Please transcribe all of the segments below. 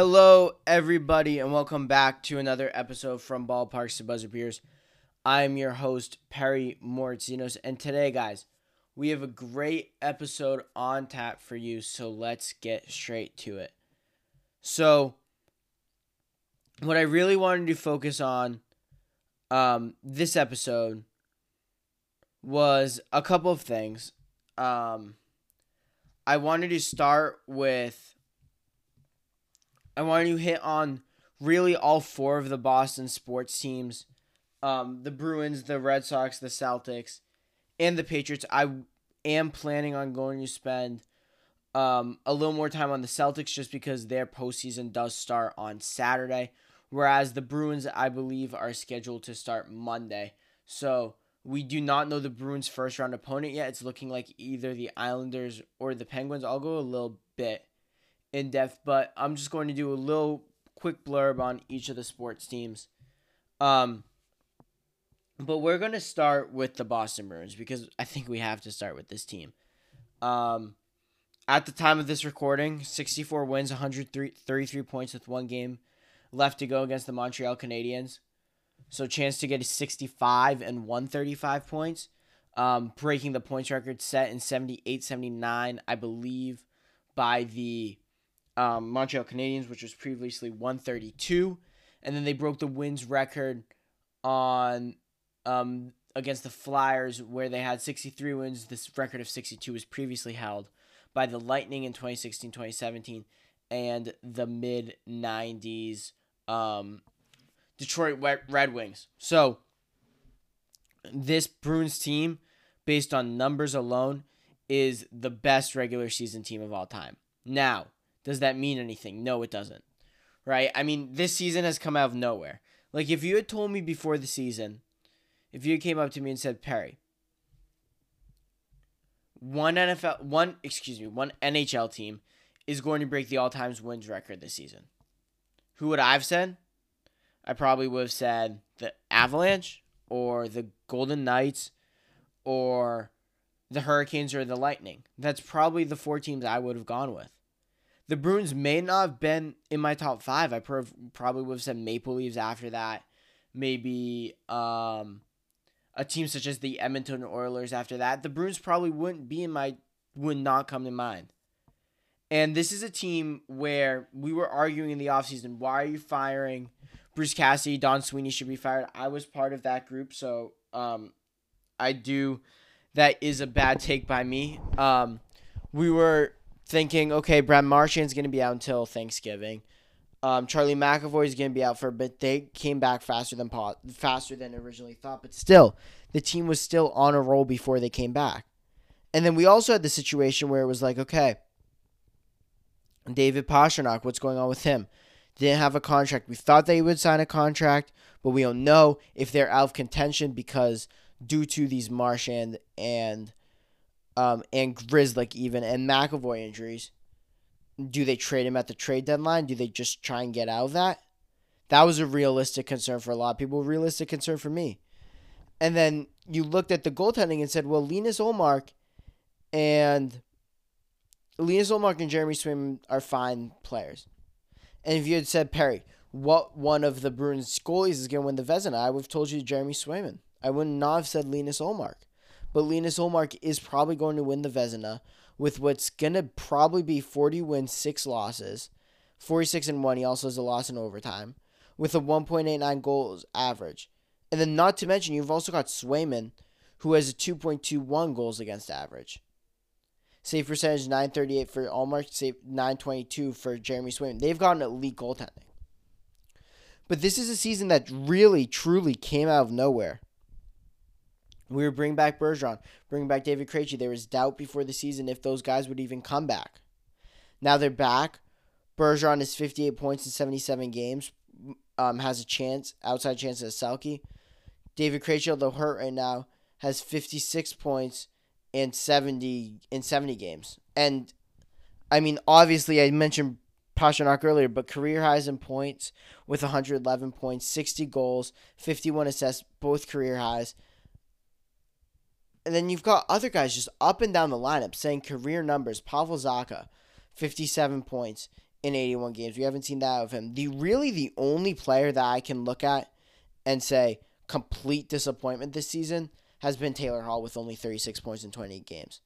Hello, everybody, and welcome back to another episode from Ballparks to Buzzer Beaters. I'm your host, Perry Mortzinos, and today, guys, we have a great episode on tap for you, so let's get straight to it. So, what I really wanted to focus on um, this episode was a couple of things. Um, I wanted to start with I wanted to hit on really all four of the Boston sports teams um, the Bruins, the Red Sox, the Celtics, and the Patriots. I am planning on going to spend um, a little more time on the Celtics just because their postseason does start on Saturday, whereas the Bruins, I believe, are scheduled to start Monday. So we do not know the Bruins' first round opponent yet. It's looking like either the Islanders or the Penguins. I'll go a little bit in depth, but I'm just going to do a little quick blurb on each of the sports teams. Um, but we're going to start with the Boston Bruins because I think we have to start with this team. Um, at the time of this recording, 64 wins, 133 points with one game left to go against the Montreal Canadiens. So chance to get a 65 and 135 points. Um, breaking the points record set in 78 79, I believe, by the um, Montreal Canadiens, which was previously 132. And then they broke the wins record on um, against the Flyers, where they had 63 wins. This record of 62 was previously held by the Lightning in 2016 2017 and the mid 90s um, Detroit Red Wings. So, this Bruins team, based on numbers alone, is the best regular season team of all time. Now, does that mean anything? No, it doesn't. Right? I mean, this season has come out of nowhere. Like, if you had told me before the season, if you came up to me and said, Perry, one NFL, one, excuse me, one NHL team is going to break the all times wins record this season, who would I have said? I probably would have said the Avalanche or the Golden Knights or the Hurricanes or the Lightning. That's probably the four teams I would have gone with. The Bruins may not have been in my top five. I probably would have said Maple Leafs after that. Maybe um, a team such as the Edmonton Oilers after that. The Bruins probably wouldn't be in my would not come to mind. And this is a team where we were arguing in the offseason, why are you firing Bruce Cassidy, Don Sweeney should be fired. I was part of that group, so um, I do. That is a bad take by me. Um, we were thinking, okay, Brad Marchand's going to be out until Thanksgiving. Um, Charlie McAvoy is going to be out for a bit. They came back faster than faster than originally thought, but still, the team was still on a roll before they came back. And then we also had the situation where it was like, okay, David Pastrnak, what's going on with him? Didn't have a contract. We thought they would sign a contract, but we don't know if they're out of contention because due to these Marchand and um, and Grzelcyk even and McAvoy injuries, do they trade him at the trade deadline? Do they just try and get out of that? That was a realistic concern for a lot of people. Realistic concern for me. And then you looked at the goaltending and said, well, Linus Ullmark and Linus Ullmark and Jeremy Swayman are fine players. And if you had said Perry, what one of the Bruins goalies is going to win the Vezina, I would have told you Jeremy Swayman. I would not have said Linus Ullmark. But Linus Ullmark is probably going to win the Vezina with what's going to probably be 40 wins, 6 losses. 46 and 1. He also has a loss in overtime with a 1.89 goals average. And then, not to mention, you've also got Swayman, who has a 2.21 goals against average. Save percentage 938 for Ullmark, save 922 for Jeremy Swayman. They've got an elite goaltending. But this is a season that really, truly came out of nowhere. We were bringing back Bergeron, bringing back David Krejci. There was doubt before the season if those guys would even come back. Now they're back. Bergeron is 58 points in 77 games. Um, has a chance, outside chance at Selke. David Krejci, although hurt right now, has 56 points in 70 in 70 games. And I mean, obviously I mentioned Pastrnak earlier, but career highs in points with 111 points, 60 goals, 51 assists, both career highs. And then you've got other guys just up and down the lineup saying career numbers. Pavel Zacha, 57 points in 81 games. We haven't seen that of him. The really the only player that I can look at and say complete disappointment this season has been Taylor Hall with only 36 points in 28 games.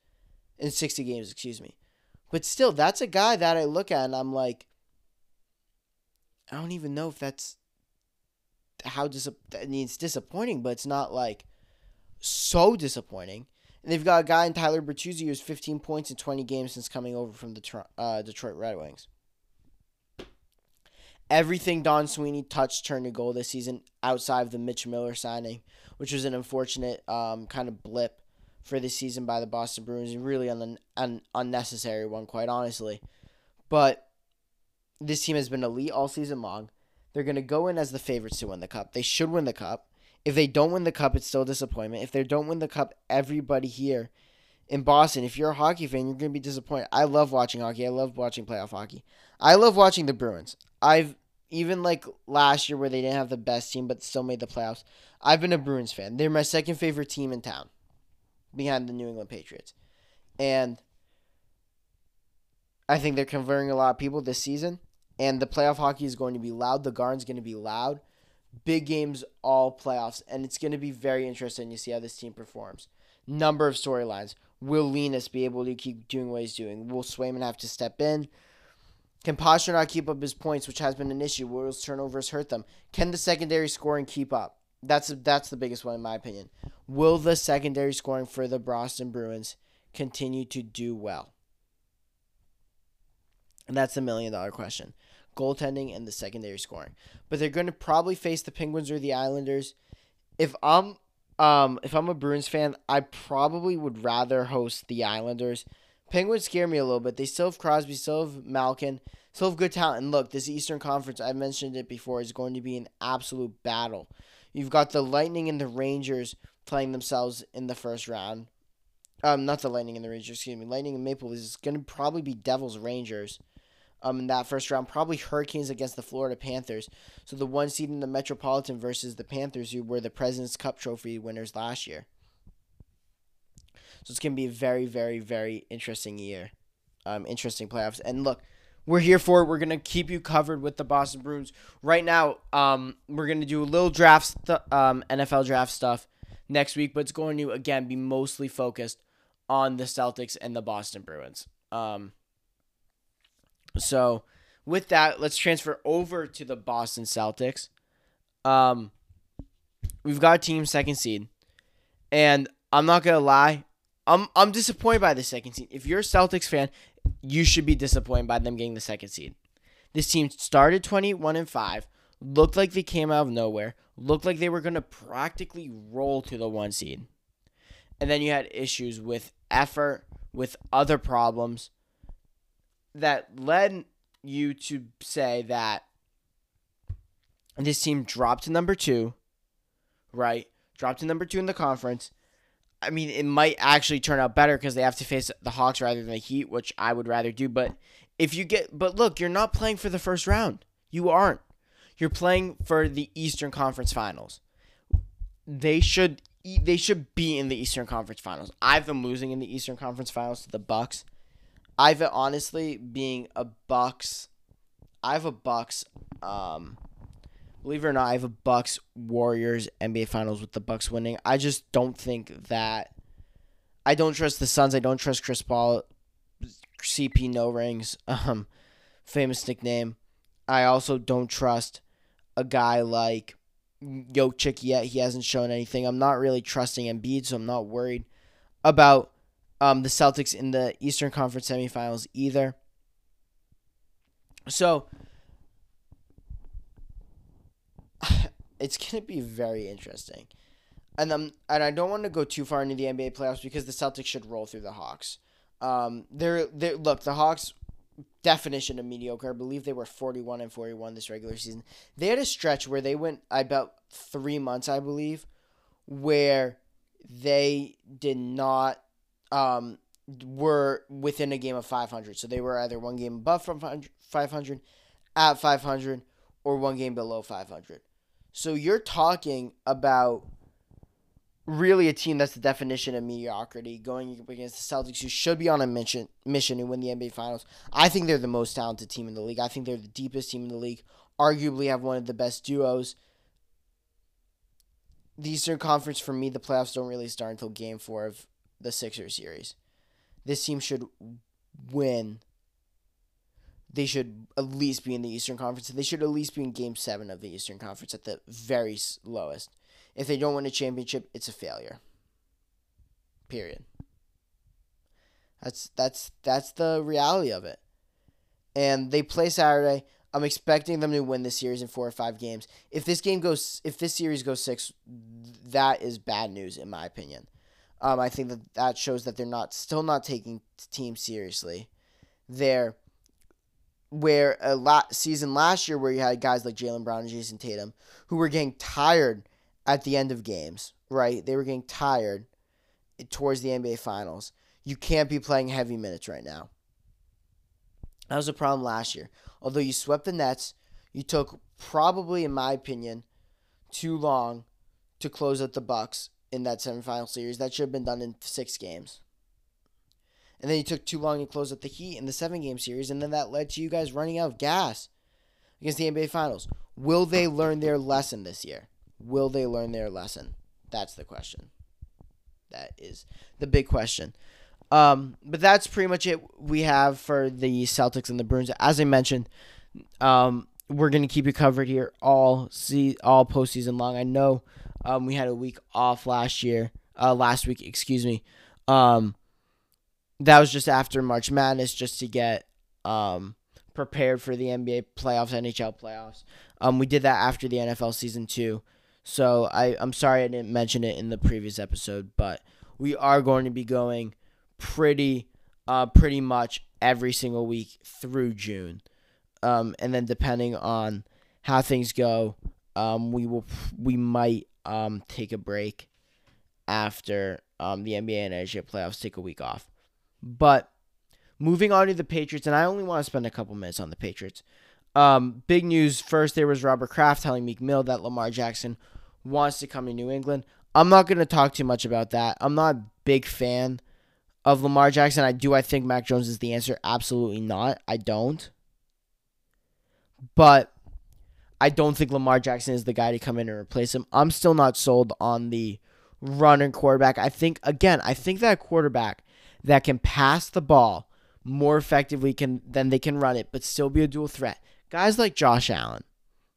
In 60 games, excuse me. But still, that's a guy that I look at and I'm like I don't even know if that's how dis- I mean, it's disappointing, but it's not like so disappointing. And they've got a guy in Tyler Bertuzzi who's 15 points in 20 games since coming over from the uh, Detroit Red Wings. Everything Don Sweeney touched turned to goal this season outside of the Mitch Miller signing, which was an unfortunate um, kind of blip for this season by the Boston Bruins and really an, an unnecessary one, quite honestly. But this team has been elite all season long. They're going to go in as the favorites to win the cup. They should win the cup. If they don't win the cup, it's still disappointment. If they don't win the cup, everybody here in Boston, if you're a hockey fan, you're going to be disappointed. I love watching hockey. I love watching playoff hockey. I love watching the Bruins. I've even like last year where they didn't have the best team but still made the playoffs. I've been a Bruins fan. They're my second favorite team in town behind the New England Patriots. And I think they're converting a lot of people this season. And the playoff hockey is going to be loud. The Garden's going to be loud. Big games, all playoffs. And it's going to be very interesting to see how this team performs. Number of storylines. Will Linus be able to keep doing what he's doing? Will Swayman have to step in? Can Pastrnak keep up his points, which has been an issue? Will his turnovers hurt them? Can the secondary scoring keep up? That's that's the biggest one in my opinion. Will the secondary scoring for the Boston Bruins continue to do well? And that's the million dollar question. Goaltending and the secondary scoring. But they're going to probably face the Penguins or the Islanders. If I'm um if I'm a Bruins fan, I probably would rather host the Islanders. Penguins scare me a little bit. They still have Crosby, still have Malkin, still have good talent. And look, this Eastern Conference, I mentioned it before, is going to be an absolute battle. You've got the Lightning and the Rangers playing themselves in the first round. Um, not the Lightning and the Rangers, excuse me. Lightning and Maple is going to probably be Devils Rangers um, in that first round. Probably Hurricanes against the Florida Panthers. So the one seed in the Metropolitan versus the Panthers, who were the President's Cup Trophy winners last year. So it's going to be a very, very, very interesting year. Um, interesting playoffs. And look, we're here for it. We're going to keep you covered with the Boston Bruins. Right now, um, we're going to do a little draft, st- um, NFL draft stuff next week, but it's going to, again, be mostly focused on the Celtics and the Boston Bruins. Um, so with that, let's transfer over to the Boston Celtics. Um, we've got a team second seed, and I'm not gonna lie, I'm I'm disappointed by the second seed. If you're a Celtics fan, you should be disappointed by them getting the second seed. This team started 21 and 5, looked like they came out of nowhere, looked like they were going to practically roll to the one seed. And then you had issues with effort, with other problems that led you to say that this team dropped to number 2, right? Dropped to number 2 in the conference I mean, it might actually turn out better because they have to face the Hawks rather than the Heat, which I would rather do. But if you get, but look, you're not playing for the first round. You aren't. You're playing for the Eastern Conference Finals. They should they should be in the Eastern Conference Finals. I've been losing in the Eastern Conference Finals to the Bucks. I've honestly being a Bucks. I have a Bucks. Um, believe it or not, I have a Bucks Warriors NBA Finals with the Bucks winning. I just don't think that. I don't trust the Suns. I don't trust Chris Paul. CP no rings. Um, famous nickname. I also don't trust a guy like Jokic yet. He hasn't shown anything. I'm not really trusting Embiid, so I'm not worried about um, the Celtics in the Eastern Conference semifinals either. So it's going to be very interesting. And um, and I don't want to go too far into the NBA playoffs because the Celtics should roll through the Hawks. Um, they're, they look the Hawks definition of mediocre. I believe they were 41 and 41 this regular season. They had a stretch where they went I about 3 months, I believe, where they did not um were within a game of 500. So they were either one game above from 500 at 500 or one game below 500. So you're talking about really a team that's the definition of mediocrity going against the Celtics, who should be on a mission mission to win the NBA Finals. I think they're the most talented team in the league. I think they're the deepest team in the league. Arguably, have one of the best duos. The Eastern Conference, for me, the playoffs don't really start until Game Four of the Sixers series. This team should win. They should at least be in the Eastern Conference. They should at least be in Game Seven of the Eastern Conference at the very lowest. If they don't win a championship, it's a failure. Period. That's that's that's the reality of it. And they play Saturday. I'm expecting them to win this series in four or five games. If this game goes, if this series goes six, that is bad news in my opinion. Um, I think that that shows that they're not still not taking teams seriously. They're where a lot season last year where you had guys like Jaylen Brown and Jayson Tatum who were getting tired at the end of games, right? They were getting tired towards the NBA Finals. You can't be playing heavy minutes right now. That was a problem last year. Although you swept the Nets, you took probably, in my opinion, too long to close out the Bucks in that semifinal series. That should have been done in six games. And then you took too long to close out the Heat in the seven game series, and then that led to you guys running out of gas against the NBA Finals. Will they learn their lesson this year? Will they learn their lesson? That's the question. That is the big question. Um, but that's pretty much it we have for the Celtics and the Bruins. As I mentioned, um, we're gonna keep you covered here all see all postseason long. I know um, we had a week off last year, uh, last week, excuse me. Um, that was just after March Madness, just to get um, prepared for the NBA playoffs, NHL playoffs. Um, we did that after the NFL season two. So I, I'm sorry I didn't mention it in the previous episode, but we are going to be going pretty uh, pretty much every single week through June. Um, and then depending on how things go, um, we will we might um, take a break after um, the NBA and NHL playoffs take a week off. But moving on to the Patriots, and I only want to spend a couple minutes on the Patriots. Um, big news first, there was Robert Kraft telling Meek Mill that Lamar Jackson wants to come to New England. I'm not going to talk too much about that. I'm not a big fan of Lamar Jackson. I do I think Mac Jones is the answer? Absolutely not. I don't. But I don't think Lamar Jackson is the guy to come in and replace him. I'm still not sold on the running quarterback. I think again, I think that quarterback that can pass the ball more effectively can than they can run it, but still be a dual threat. Guys like Josh Allen,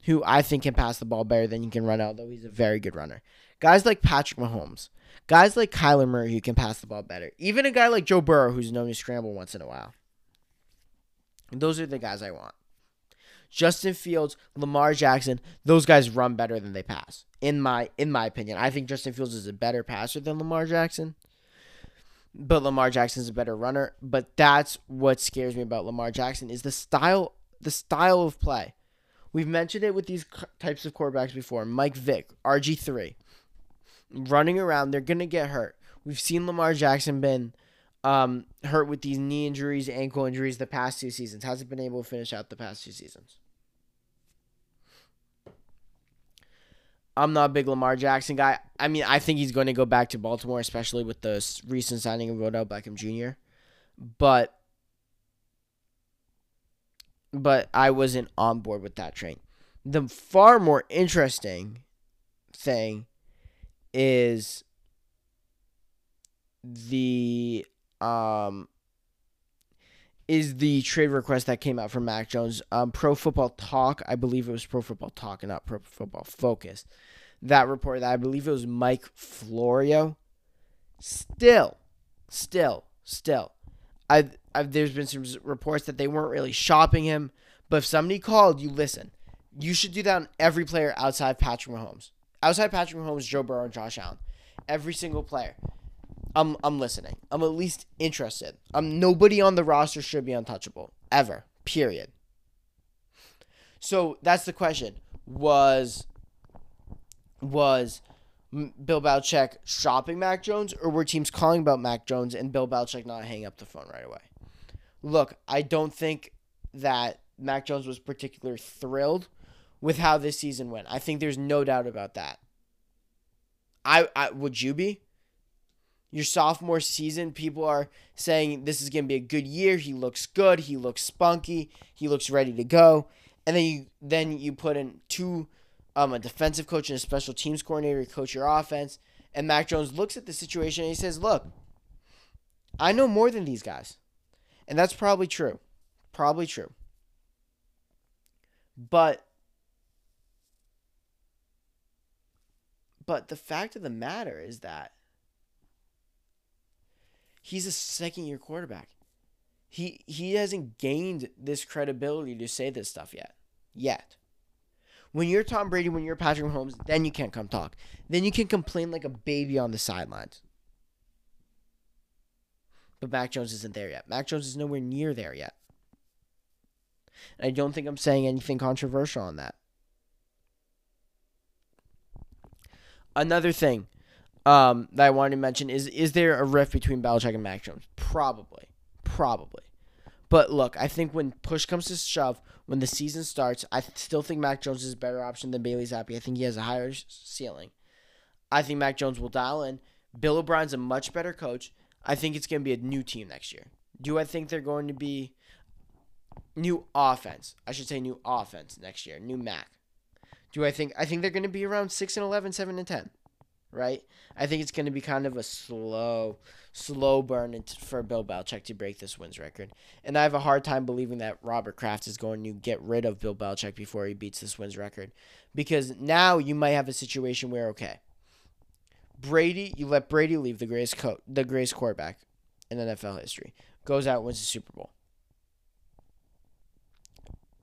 who I think can pass the ball better than he can run, although he's a very good runner. Guys like Patrick Mahomes, guys like Kyler Murray who can pass the ball better. Even a guy like Joe Burrow who's known to scramble once in a while. Those are the guys I want. Justin Fields, Lamar Jackson, those guys run better than they pass. In my in my opinion, I think Justin Fields is a better passer than Lamar Jackson. But Lamar Jackson is a better runner, but that's what scares me about Lamar Jackson is the style the style of play. We've mentioned it with these types of quarterbacks before. Mike Vick, RG3, running around, they're going to get hurt. We've seen Lamar Jackson been um, hurt with these knee injuries, ankle injuries the past two seasons. Hasn't been able to finish out the past two seasons. I'm not a big Lamar Jackson guy. I mean, I think he's going to go back to Baltimore, especially with the recent signing of Odell Beckham Jr. But but I wasn't on board with that train. The far more interesting thing is the um is the trade request that came out from Mac Jones. Um, Pro Football Talk, I believe it was Pro Football Talk and not Pro Football Focus. That report that I believe it was Mike Florio. Still, still, still, I there's been some reports that they weren't really shopping him, but if somebody called, you listen. You should do that on every player outside Patrick Mahomes. Outside Patrick Mahomes, Joe Burrow, and Josh Allen. Every single player. I'm I'm listening. I'm at least interested. I'm nobody on the roster should be untouchable ever. Period. So that's the question. Was was Bill Belichick shopping Mac Jones, or were teams calling about Mac Jones and Bill Belichick not hanging up the phone right away? look, I don't think that Mac Jones was particularly thrilled with how this season went. I think there's no doubt about that. I, I would you be? Your sophomore season, people are saying this is gonna be a good year. He looks good. He looks spunky. He looks ready to go. And then you then you put in two, um, a defensive coach and a special teams coordinator to coach your offense. And Mac Jones looks at the situation and he says, "Look, I know more than these guys," and that's probably true, probably true. But but the fact of the matter is that he's a second year quarterback. He he hasn't gained this credibility to say this stuff yet. Yet. When you're Tom Brady, when you're Patrick Mahomes, then you can't come talk. Then you can complain like a baby on the sidelines. But Mac Jones isn't there yet. Mac Jones is nowhere near there yet. And I don't think I'm saying anything controversial on that. Another thing um, that I wanted to mention is is there a rift between Belichick and Mac Jones? Probably. Probably. But look, I think when push comes to shove, when the season starts, I still think Mac Jones is a better option than Bailey Zappe. I think he has a higher ceiling. I think Mac Jones will dial in. Bill O'Brien's a much better coach. I think it's going to be a new team next year. Do I think they're going to be new offense? I should say new offense next year. New Mac. Do I think I think they're going to be around 6 and 11, 7 and 10. Right? I think it's going to be kind of a slow slow burn for Bill Belichick to break this wins record. And I have a hard time believing that Robert Kraft is going to get rid of Bill Belichick before he beats this wins record. Because now you might have a situation where, okay, Brady, you let Brady leave the greatest co- the greatest quarterback in NFL history, goes out wins the Super Bowl.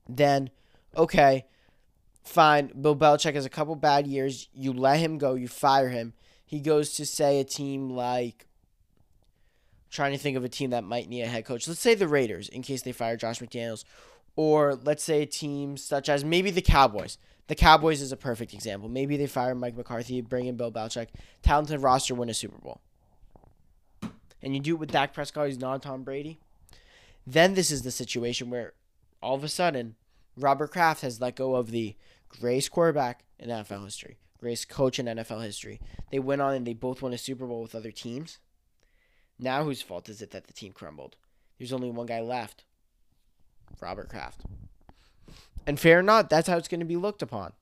Then, okay, fine. Bill Belichick has a couple bad years. You let him go. You fire him. He goes to say a team like. Trying to think of a team that might need a head coach. Let's say the Raiders, in case they fire Josh McDaniels, or let's say a team such as maybe the Cowboys. The Cowboys is a perfect example. Maybe they fire Mike McCarthy, bring in Bill Belichick, talented roster, win a Super Bowl. And you do it with Dak Prescott, he's not Tom Brady. Then this is the situation where all of a sudden Robert Kraft has let go of the greatest quarterback in NFL history, greatest coach in NFL history. They went on and they both won a Super Bowl with other teams. Now whose fault is it that the team crumbled? There's only one guy left. Robert Kraft. And fair or not, that's how it's going to be looked upon.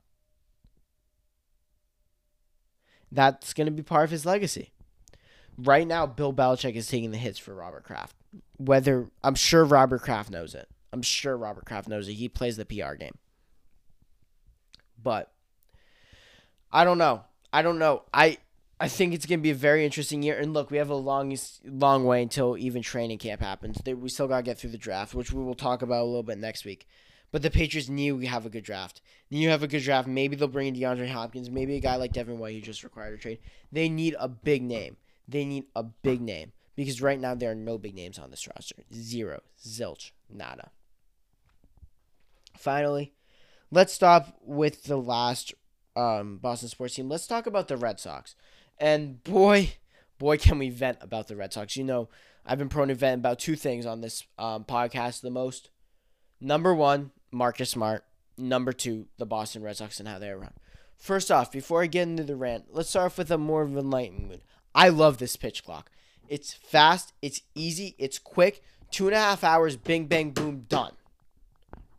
That's going to be part of his legacy. Right now, Bill Belichick is taking the hits for Robert Kraft. Whether I'm sure Robert Kraft knows it. I'm sure Robert Kraft knows it. He plays the PR game. But I don't know. I don't know. I I think it's gonna be a very interesting year. And look, we have a long long way until even training camp happens. We still gotta get through the draft, which we will talk about a little bit next week. But the Patriots need to have a good draft. Need you have a good draft. Maybe they'll bring in DeAndre Hopkins. Maybe a guy like Devin White who just required a trade. They need a big name. They need a big name because right now there are no big names on this roster. Zero, zilch, nada. Finally, let's stop with the last um, Boston sports team. Let's talk about the Red Sox. And boy, boy, can we vent about the Red Sox. You know, I've been prone to vent about two things on this um, podcast the most. Number one, Marcus Smart. Number two, the Boston Red Sox and how they run. First off, before I get into the rant, let's start off with a more of enlightening mood. I love this pitch clock. It's fast, it's easy, it's quick. Two and a half hours, bing, bang, boom, done.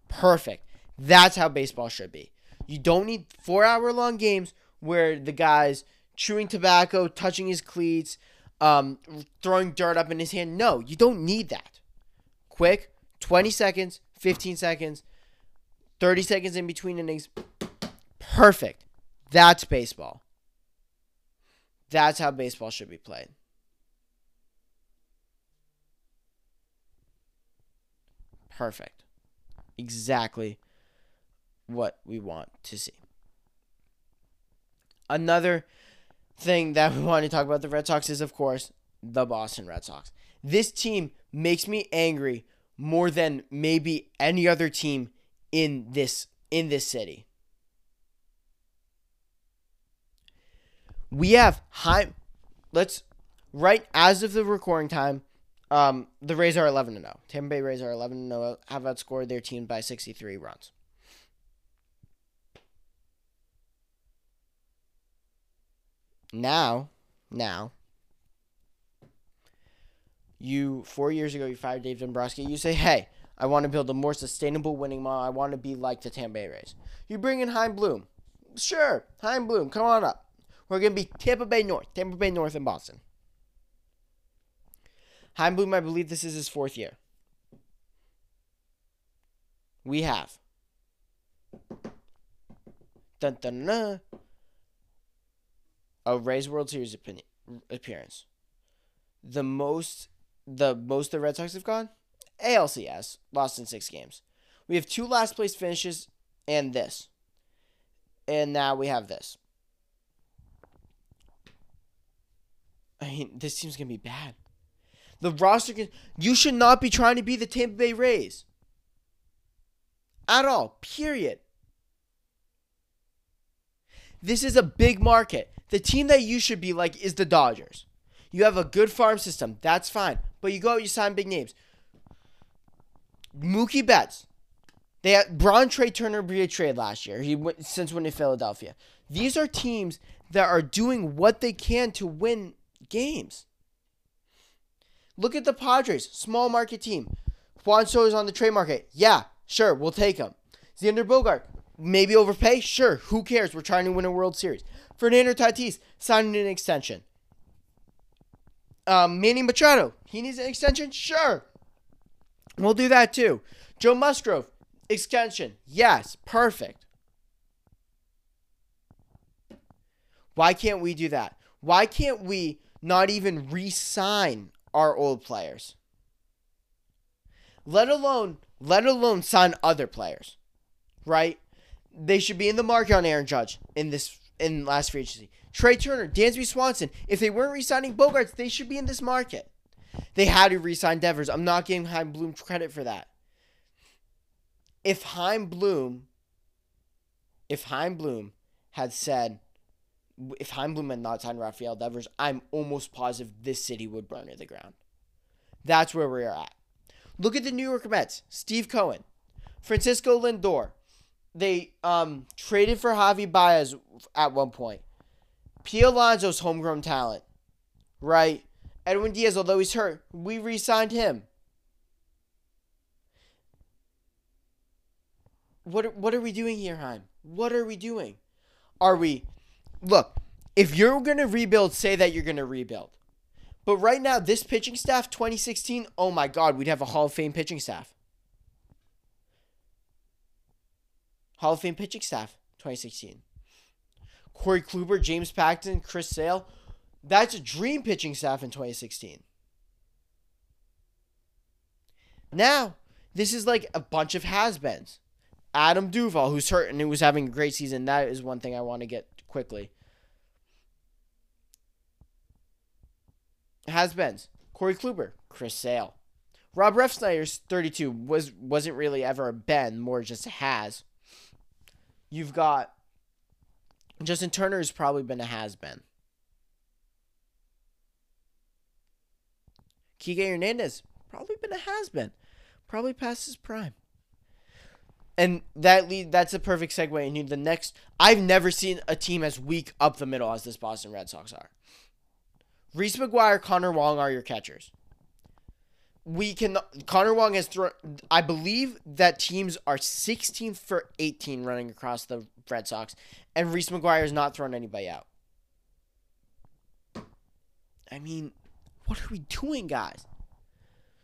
Perfect. That's how baseball should be. You don't need four hour long games where the guy's chewing tobacco, touching his cleats, um, throwing dirt up in his hand. No, you don't need that. Quick, 20 seconds, 15 seconds, 30 seconds in between innings. Perfect. That's baseball. That's how baseball should be played. Perfect. Exactly what we want to see. Another thing that we want to talk about the Red Sox is, of course, the Boston Red Sox. This team makes me angry more than maybe any other team in this in this city. We have high let's right as of the recording time, um, the Rays are 11 to 0. Tampa Bay Rays are 11 to 0, have outscored their team by 63 runs. Now, now, you four years ago you fired Dave Dombrowski. You say, hey, I want to build a more sustainable winning model. I want to be like the Tampa Bay Rays. You bring in Chaim Bloom. Sure, Chaim Bloom, come on up. We're gonna be Tampa Bay North, Tampa Bay North, and Boston. Chaim Bloom, I believe this is his fourth year. We have. Dun, dun, dun, a Rays World Series opinion, appearance. The most, the most the Red Sox have gone, ALCS, lost in six games. We have two last place finishes and this, and now we have this. I mean, this team's gonna be bad. The roster can. You should not be trying to be the Tampa Bay Rays. At all. Period. This is a big market. The team that you should be like is the Dodgers. You have a good farm system. That's fine. But you go out, you sign big names. Mookie Betts. They had Braun Trea Turner be a trade last year. He went since winning Philadelphia. These are teams that are doing what they can to win games. Look at the Padres, small market team. Juan Soto's on the trade market. Yeah, sure, we'll take him. Xander Bogaerts, maybe overpay. Sure, who cares? We're trying to win a World Series. Fernando Tatis signing an extension. Um, Manny Machado, he needs an extension. Sure, we'll do that too. Joe Musgrove, extension. Yes, perfect. Why can't we do that? Why can't we not even re sign our old players? Let alone let alone sign other players. Right? They should be in the market on Aaron Judge in this in last free agency. Trea Turner, Dansby Swanson. If they weren't re-signing Bogaerts, they should be in this market. They had to re-sign Devers. I'm not giving Chaim Bloom credit for that. If Chaim Bloom, if Chaim Bloom had said, if Chaim Bloom had not signed Rafael Devers, I'm almost positive this city would burn to the ground. That's where we are at. Look at the New York Mets. Steve Cohen, Francisco Lindor. They um, traded for Javi Baez at one point. P. Alonso's homegrown talent, right? Edwin Diaz, although he's hurt, we re-signed him. What what are we doing here, Chaim? What are we doing? Are we look? If you're gonna rebuild, say that you're gonna rebuild. But right now, this pitching staff, 2016, oh my God, we'd have a Hall of Fame pitching staff. Hall of Fame pitching staff, 2016. Corey Kluber, James Paxton, Chris Sale. That's a dream pitching staff in 2016. Now, this is like a bunch of has-beens. Adam Duvall, who's hurt and who was having a great season. That is one thing I want to get quickly. Has-beens. Corey Kluber, Chris Sale. Rob Refsnyder's 32 was wasn't really ever a Ben, more just a has. You've got Justin Turner has probably been a has been. Kike Hernandez probably been a has been, probably past his prime. And that lead that's a perfect segue into the next. I've never seen a team as weak up the middle as this Boston Red Sox are. Reese McGuire, Connor Wong are your catchers. We can Connor Wong has thrown. I believe that teams are 16 for 18 running across the Red Sox, and Reese McGuire has not thrown anybody out. I mean, what are we doing, guys?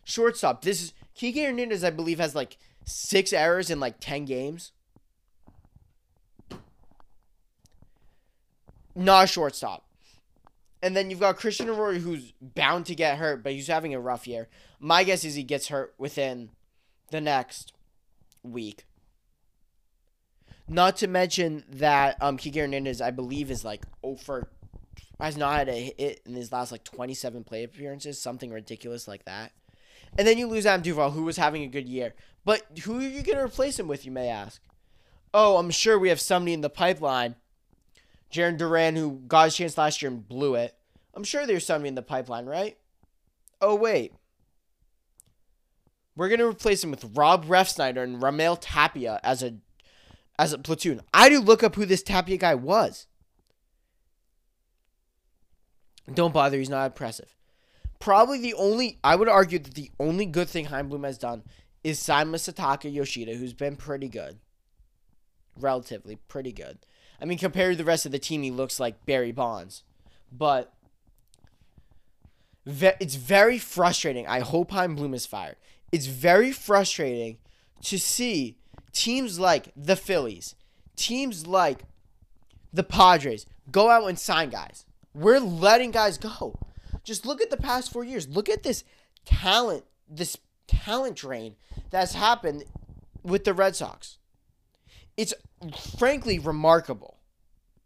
Shortstop. This is Kike Hernandez. I believe has like six errors in like 10 games. Not a shortstop. And then you've got Christian Arroyo, who's bound to get hurt, but he's having a rough year. My guess is he gets hurt within the next week. Not to mention that um Kike Hernandez, I believe, is like over has not had a hit in his last like 27 play appearances, something ridiculous like that. And then you lose Adam Duvall, who was having a good year. But who are you going to replace him with, you may ask? Oh, I'm sure we have somebody in the pipeline. Jarren Duran, who got his chance last year and blew it. I'm sure there's somebody in the pipeline, right? Oh, wait. We're going to replace him with Rob Refsnyder and Raimel Tapia as a as a platoon. I do look up who this Tapia guy was. Don't bother. He's not impressive. Probably the only, I would argue that the only good thing Chaim Bloom has done is sign Masataka Yoshida, who's been pretty good. Relatively pretty good. I mean, compared to the rest of the team, he looks like Barry Bonds. But ve- it's very frustrating. I hope Chaim Bloom is fired. It's very frustrating to see teams like the Phillies, teams like the Padres go out and sign guys. We're letting guys go. Just look at the past four years. Look at this talent, this talent drain that's happened with the Red Sox. It's frankly remarkable.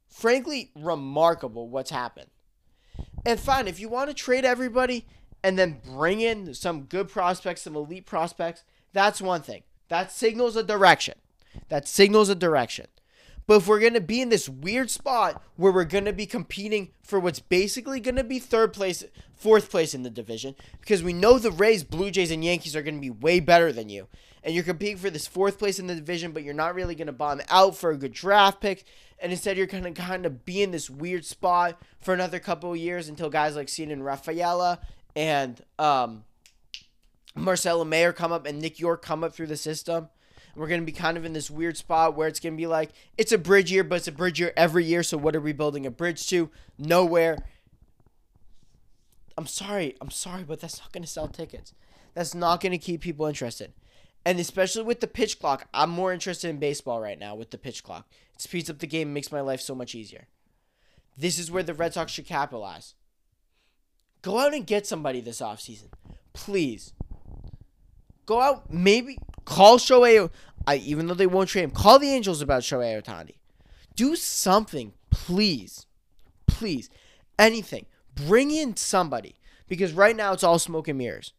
Frankly, remarkable what's happened. And fine, if you want to trade everybody and then bring in some good prospects, some elite prospects, that's one thing. That signals a direction. That signals a direction. But if we're going to be in this weird spot where we're going to be competing for what's basically going to be third place, fourth place in the division, because we know the Rays, Blue Jays, and Yankees are going to be way better than you, and you're competing for this fourth place in the division, but you're not really going to bomb out for a good draft pick, and instead you're going to kind of be in this weird spot for another couple of years until guys like Ceddanne Rafaela and um, Marcelo Mayer come up and Nick Yorke come up through the system. We're going to be kind of in this weird spot where it's going to be like, it's a bridge year, but it's a bridge year every year. So what are we building a bridge to? Nowhere. I'm sorry. I'm sorry, but that's not going to sell tickets. That's not going to keep people interested. And especially with the pitch clock, I'm more interested in baseball right now with the pitch clock. It speeds up the game, makes my life so much easier. This is where the Red Sox should capitalize. Go out and get somebody this offseason. Please. Go out, maybe call Shohei. I, even though they won't trade him, call the Angels about Shohei Ohtani. Do something, please. Please. Anything. Bring in somebody. Because right now it's all smoke and mirrors.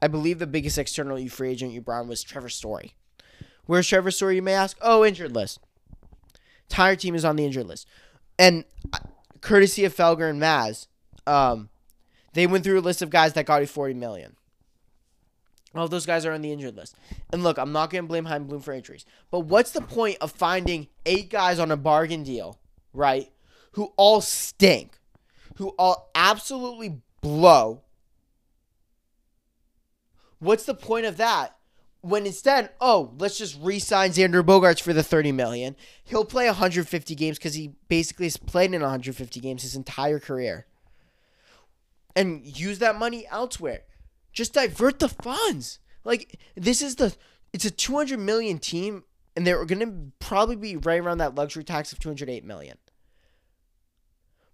I believe the biggest external free agent you brought was Trevor Story. Where's Trevor Story, you may ask? Oh, injured list. Entire team is on the injured list. And uh, courtesy of Felger and Maz, um, they went through a list of guys that got you 40 million. All those guys are on the injured list. And look, I'm not going to blame Chaim Bloom for injuries. But what's the point of finding eight guys on a bargain deal, right, who all stink, who all absolutely blow? What's the point of that? When instead, oh, let's just re-sign Xander Bogaerts for the 30 million. He'll play 150 games because he basically has played in 150 games his entire career. And use that money elsewhere just divert the funds. Like this is the it's a 200 million team and they're going to probably be right around that luxury tax of 208 million.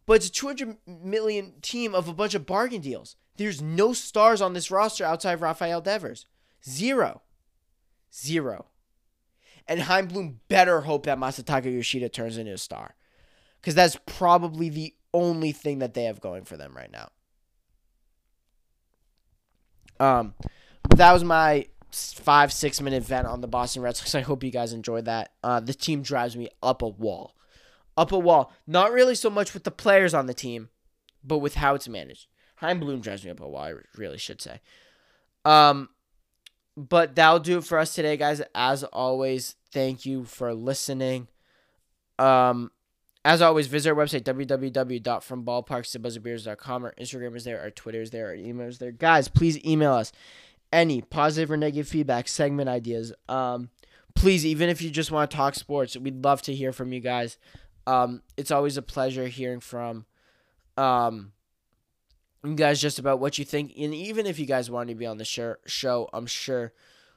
But it's a 200 million team of a bunch of bargain deals. There's no stars on this roster outside of Rafael Devers. Zero. Zero. And Chaim Bloom better hope that Masataka Yoshida turns into a star. Because that's probably the only thing that they have going for them right now. Um, that was my five six minute vent on the Boston Red Sox. I hope you guys enjoyed that. Uh, the team drives me up a wall, up a wall. Not really so much with the players on the team, but with how it's managed. Chaim Bloom drives me up a wall. I really should say. Um, but that'll do it for us today, guys. As always, thank you for listening. Um, as always, visit our website, www.fromballparkstobuzzerbeaters.com. Our Instagram is there, our Twitter is there, our email is there. Guys, please email us any positive or negative feedback, segment ideas. Um, please, even if you just want to talk sports, we'd love to hear from you guys. Um, it's always a pleasure hearing from um, you guys just about what you think. And even if you guys wanted to be on the show, I'm sure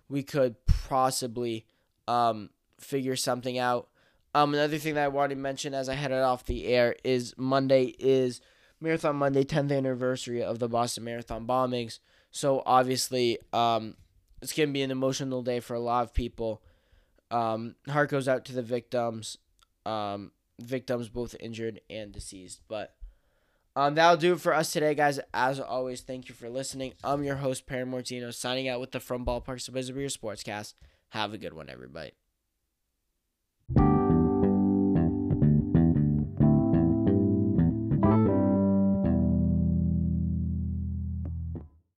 we could possibly um, figure something out. Um, another thing that I wanted to mention as I headed off the air is Monday is Marathon Monday, 10th anniversary of the Boston Marathon bombings. So obviously, um, it's gonna be an emotional day for a lot of people. Um, heart goes out to the victims, um, victims both injured and deceased. But um, that'll do it for us today, guys. As always, thank you for listening. I'm your host, Perry Mortino, signing out with the From Ballparks to Beers Sportscast. Have a good one, everybody.